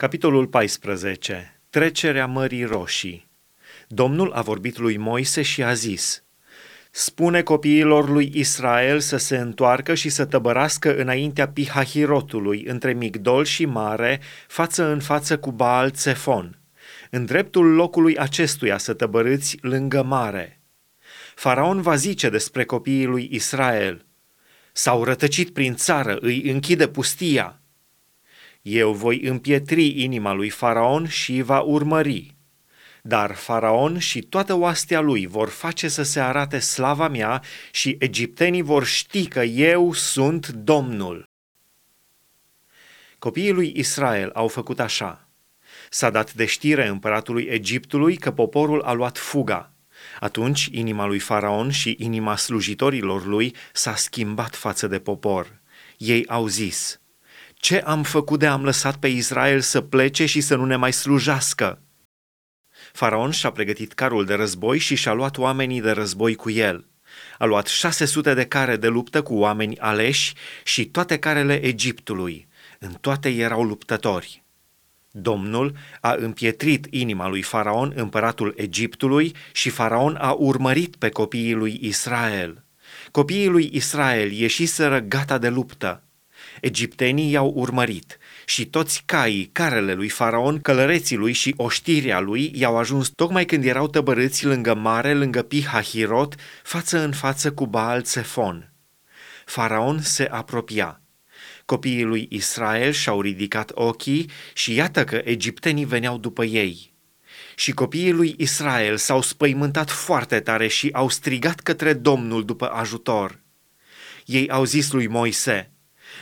Capitolul 14. Trecerea Mării Roșii. Domnul a vorbit lui Moise și a zis, Spune copiilor lui Israel să se întoarcă și să tăbărască înaintea Pihahirotului, între Migdol și Mare, față în față cu Baal Tsefon. În dreptul locului acestuia să tăbărâți lângă mare. Faraon va zice despre copiii lui Israel, S-au rătăcit prin țară, îi închide pustia, eu voi împietri inima lui Faraon și va urmări. Dar Faraon și toată oastea lui vor face să se arate slava mea și egiptenii vor ști că eu sunt Domnul. Copiii lui Israel au făcut așa. S-a dat de știre împăratului Egiptului că poporul a luat fuga. Atunci inima lui Faraon și inima slujitorilor lui s-a schimbat față de popor. Ei au zis – ce am făcut de am lăsat pe Israel să plece și să nu ne mai slujească? Faraon și-a pregătit carul de război și și-a luat oamenii de război cu el. A luat 600 de care de luptă cu oameni aleși și toate carele Egiptului. În toate erau luptători. Domnul a împietrit inima lui Faraon, împăratul Egiptului, și Faraon a urmărit pe copiii lui Israel. Copiii lui Israel ieșiseră gata de luptă. Egiptenii i-au urmărit și toți caii, carele lui Faraon, călăreții lui și oștirea lui i-au ajuns tocmai când erau tăbărâți lângă mare, lângă Pihahirot, față în față cu Baal Tsefon. Faraon se apropia. Copiii lui Israel și-au ridicat ochii și iată că egiptenii veneau după ei. Și copiii lui Israel s-au spăimântat foarte tare și au strigat către Domnul după ajutor. Ei au zis lui Moise,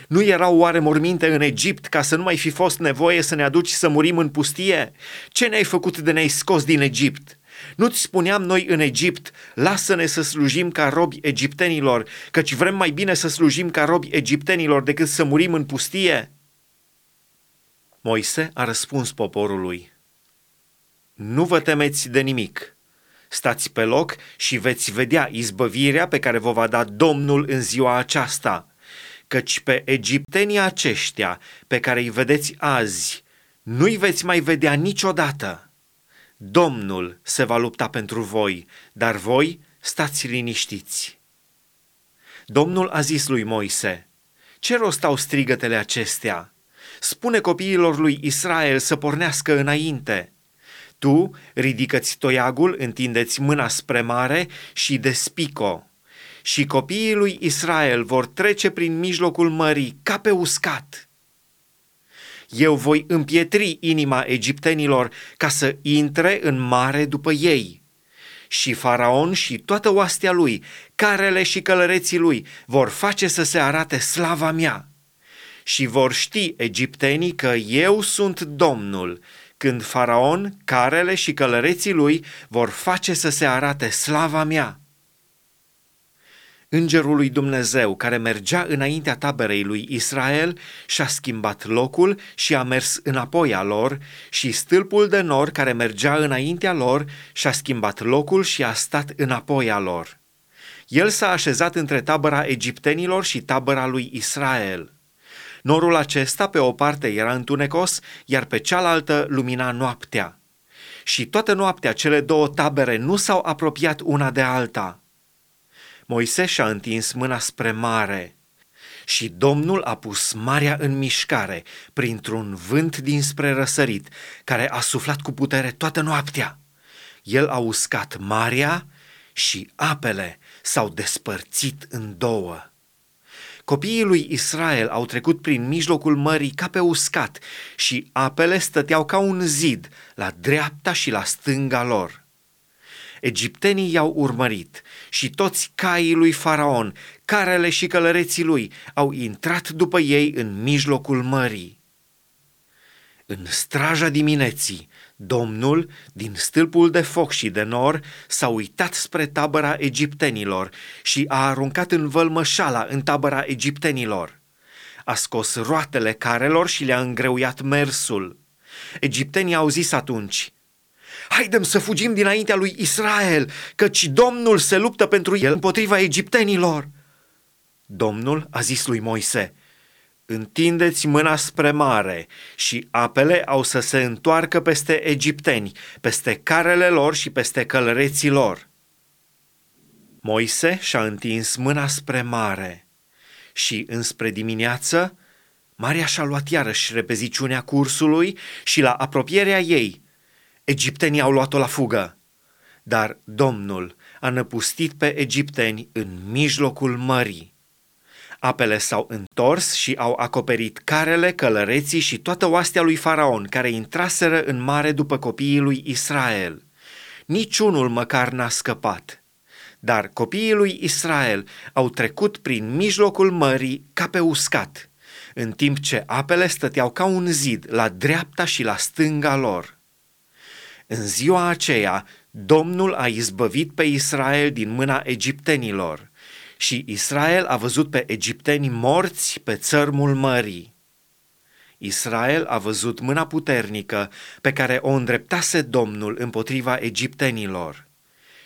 nu erau oare morminte în Egipt ca să nu mai fi fost nevoie să ne aduci să murim în pustie? Ce ne-ai făcut de ne-ai scos din Egipt? Nu-ți spuneam noi în Egipt, lasă-ne să slujim ca robi egiptenilor, căci vrem mai bine să slujim ca robi egiptenilor decât să murim în pustie? Moise a răspuns poporului, Nu vă temeți de nimic, stați pe loc și veți vedea izbăvirea pe care vă va da Domnul în ziua aceasta – căci pe egiptenii aceștia pe care îi vedeți azi, nu-i veți mai vedea niciodată. Domnul se va lupta pentru voi, dar voi stați liniștiți. Domnul a zis lui Moise, ce rost au strigătele acestea? Spune copiilor lui Israel să pornească înainte. Tu ridică-ți toiagul, întindeți mâna spre mare și despico și copiii lui Israel vor trece prin mijlocul mării ca pe uscat. Eu voi împietri inima egiptenilor ca să intre în mare după ei. Și faraon și toată oastea lui, carele și călăreții lui, vor face să se arate slava mea. Și vor ști egiptenii că eu sunt Domnul, când faraon, carele și călăreții lui vor face să se arate slava mea. Îngerul lui Dumnezeu care mergea înaintea taberei lui Israel și-a schimbat locul și a mers înapoi a lor și stâlpul de nor care mergea înaintea lor și-a schimbat locul și a stat înapoi a lor. El s-a așezat între tabăra egiptenilor și tabăra lui Israel. Norul acesta pe o parte era întunecos, iar pe cealaltă lumina noaptea. Și toată noaptea cele două tabere nu s-au apropiat una de alta – Moise și-a întins mâna spre mare și Domnul a pus marea în mișcare printr-un vânt dinspre răsărit, care a suflat cu putere toată noaptea. El a uscat marea și apele s-au despărțit în două. Copiii lui Israel au trecut prin mijlocul mării ca pe uscat și apele stăteau ca un zid la dreapta și la stânga lor. Egiptenii i-au urmărit și toți caii lui Faraon, carele și călăreții lui, au intrat după ei în mijlocul mării. În straja dimineții, Domnul, din stâlpul de foc și de nor, s-a uitat spre tabăra egiptenilor și a aruncat în vălmășala în tabăra egiptenilor. A scos roatele carelor și le-a îngreuiat mersul. Egiptenii au zis atunci – Haidem să fugim dinaintea lui Israel, căci Domnul se luptă pentru el împotriva egiptenilor. Domnul a zis lui Moise, Întindeți mâna spre mare și apele au să se întoarcă peste egipteni, peste carele lor și peste călăreții lor. Moise și-a întins mâna spre mare și înspre dimineață Maria și-a luat iarăși repeziciunea cursului și la apropierea ei egiptenii au luat-o la fugă. Dar Domnul a năpustit pe egipteni în mijlocul mării. Apele s-au întors și au acoperit carele, călăreții și toată oastea lui Faraon, care intraseră în mare după copiii lui Israel. Niciunul măcar n-a scăpat. Dar copiii lui Israel au trecut prin mijlocul mării ca pe uscat, în timp ce apele stăteau ca un zid la dreapta și la stânga lor. În ziua aceea, Domnul a izbăvit pe Israel din mâna egiptenilor și Israel a văzut pe egipteni morți pe țărmul mării. Israel a văzut mâna puternică pe care o îndreptase Domnul împotriva egiptenilor.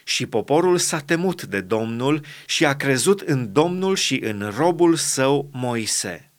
Și poporul s-a temut de Domnul și a crezut în Domnul și în robul său Moise.